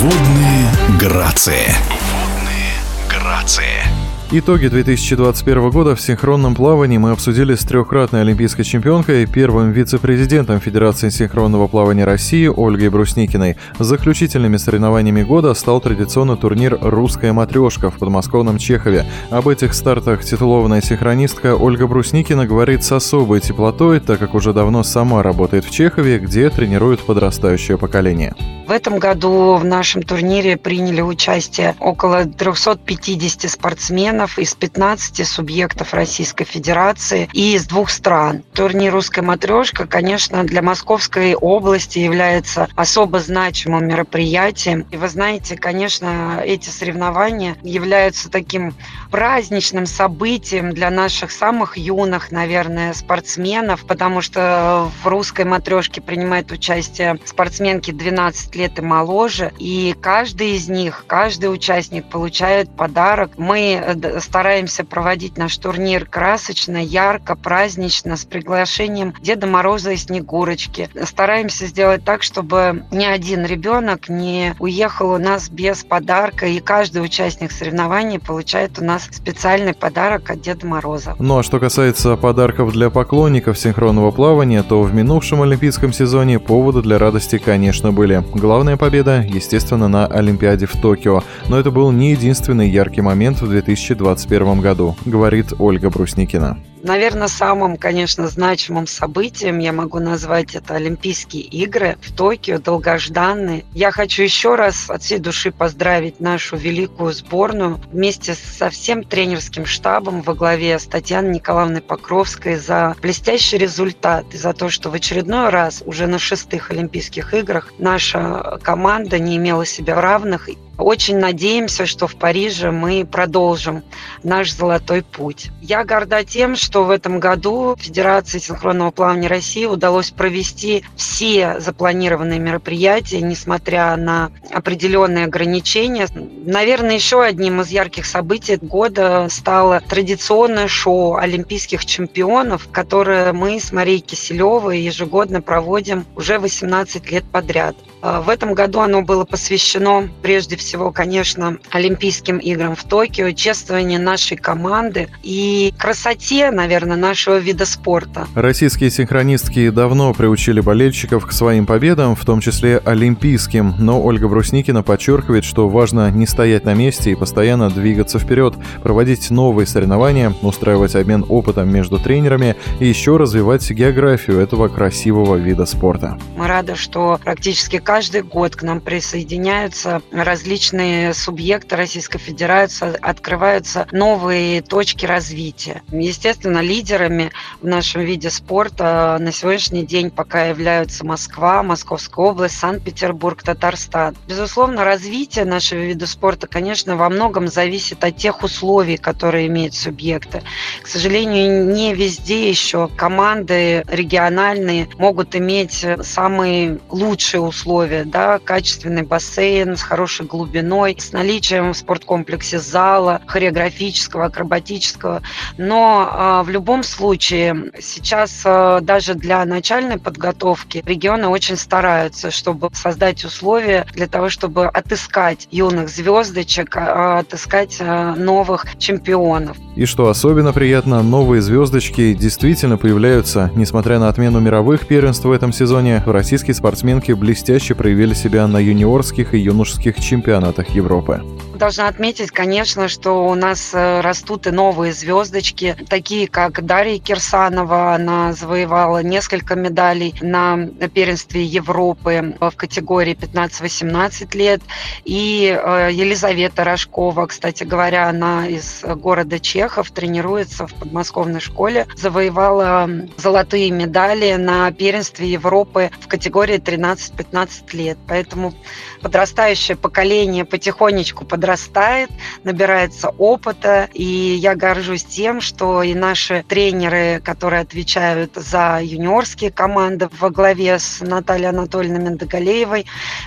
Водные грации. Водные грации. Итоги 2021 года в синхронном плавании мы обсудили с трехкратной олимпийской чемпионкой, первым вице-президентом Федерации синхронного плавания России Ольгой Брусникиной. Заключительными соревнованиями года стал традиционный турнир «Русская матрешка» в подмосковном Чехове. Об этих стартах титулованная синхронистка Ольга Брусникина говорит с особой теплотой, так как уже давно сама работает в Чехове, где тренирует подрастающее поколение. В этом году в нашем турнире приняли участие около 350 спортсменов из 15 субъектов Российской Федерации и из двух стран. Турнир «Русская матрешка», конечно, для Московской области является особо значимым мероприятием. И вы знаете, конечно, эти соревнования являются таким праздничным событием для наших самых юных, наверное, спортсменов, потому что в «Русской матрешке» принимают участие спортсменки 12 лет и моложе, и каждый из них, каждый участник получает подарок. Мы э, стараемся проводить наш турнир красочно, ярко, празднично, с приглашением Деда Мороза и Снегурочки. Стараемся сделать так, чтобы ни один ребенок не уехал у нас без подарка, и каждый участник соревнований получает у нас специальный подарок от Деда Мороза. Ну а что касается подарков для поклонников синхронного плавания, то в минувшем олимпийском сезоне поводы для радости, конечно, были. Главная победа, естественно, на Олимпиаде в Токио. Но это был не единственный яркий момент в 2021 году, говорит Ольга Брусникина. Наверное, самым, конечно, значимым событием я могу назвать это Олимпийские игры в Токио, долгожданные. Я хочу еще раз от всей души поздравить нашу великую сборную вместе со всем тренерским штабом во главе с Татьяной Николаевной Покровской за блестящий результат и за то, что в очередной раз уже на шестых Олимпийских играх наша команда не имела себя равных очень надеемся, что в Париже мы продолжим наш золотой путь. Я горда тем, что в этом году Федерации синхронного плавания России удалось провести все запланированные мероприятия, несмотря на определенные ограничения. Наверное, еще одним из ярких событий года стало традиционное шоу олимпийских чемпионов, которое мы с Марией Киселевой ежегодно проводим уже 18 лет подряд. А, в этом году оно было посвящено прежде всего конечно, Олимпийским играм в Токио, чествование нашей команды и красоте, наверное, нашего вида спорта. Российские синхронистки давно приучили болельщиков к своим победам, в том числе олимпийским, но Ольга Брусникина подчеркивает, что важно не стоять на месте и постоянно двигаться вперед, проводить новые соревнования, устраивать обмен опытом между тренерами и еще развивать географию этого красивого вида спорта. Мы рады, что практически каждый год к нам присоединяются различные субъекты Российской Федерации открываются новые точки развития. Естественно, лидерами в нашем виде спорта на сегодняшний день пока являются Москва, Московская область, Санкт-Петербург, Татарстан. Безусловно, развитие нашего вида спорта, конечно, во многом зависит от тех условий, которые имеют субъекты. К сожалению, не везде еще команды региональные могут иметь самые лучшие условия, да, качественный бассейн с хорошей глубиной, с наличием в спорткомплексе зала, хореографического, акробатического. Но а, в любом случае сейчас а, даже для начальной подготовки регионы очень стараются, чтобы создать условия для того, чтобы отыскать юных звездочек, а, отыскать новых чемпионов. И что особенно приятно, новые звездочки действительно появляются. Несмотря на отмену мировых первенств в этом сезоне, российские спортсменки блестяще проявили себя на юниорских и юношеских чемпионатах Европы. Должна отметить, конечно, что у нас э, растут и новые звездочки, такие как Дарья Кирсанова. Она завоевала несколько медалей на первенстве Европы в категории 15-18 лет. И э, Елизавета Рожкова, кстати говоря, она из города Чехов, тренируется в подмосковной школе, завоевала золотые медали на первенстве Европы в категории 13-15 лет. Поэтому подрастающее поколение потихонечку подрастает растает, набирается опыта, и я горжусь тем, что и наши тренеры, которые отвечают за юниорские команды во главе с Натальей Анатольевной Мендагалеевой,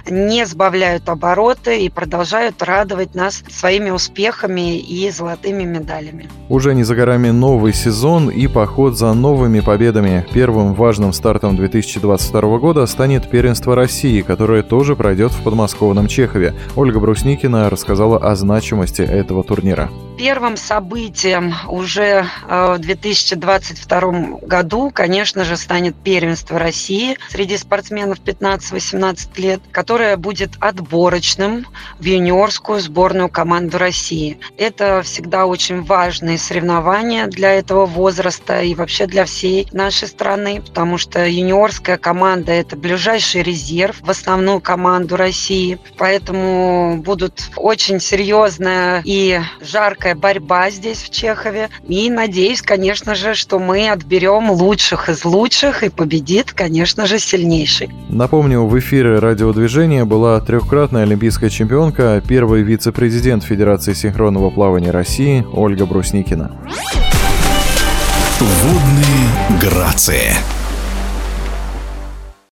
не сбавляют обороты и продолжают радовать нас своими успехами и золотыми медалями. Спортсменами. Уже не за горами новый сезон и поход за новыми победами. Первым важным стартом 2022 года станет первенство России, которое тоже пройдет в подмосковном Чехове. Ольга Брусникина рассказала о значимости этого турнира. Первым событием уже э, в 2022 году, конечно же, станет первенство России среди спортсменов 15-18 лет, которое будет отборочным в юниорскую сборную команду России. Это всегда очень важные соревнования для этого возраста и вообще для всей нашей страны, потому что юниорская команда – это ближайший резерв в основную команду России. Поэтому будут очень серьезная и жаркая борьба здесь, в Чехове. И надеюсь, конечно же, что мы отберем лучших из лучших и победит, конечно же, сильнейший. Напомню, в эфире радиодвижения была трехкратная олимпийская чемпионка, первый вице-президент Федерации синхронного плавания России Ольга Брусникина. Водные грации.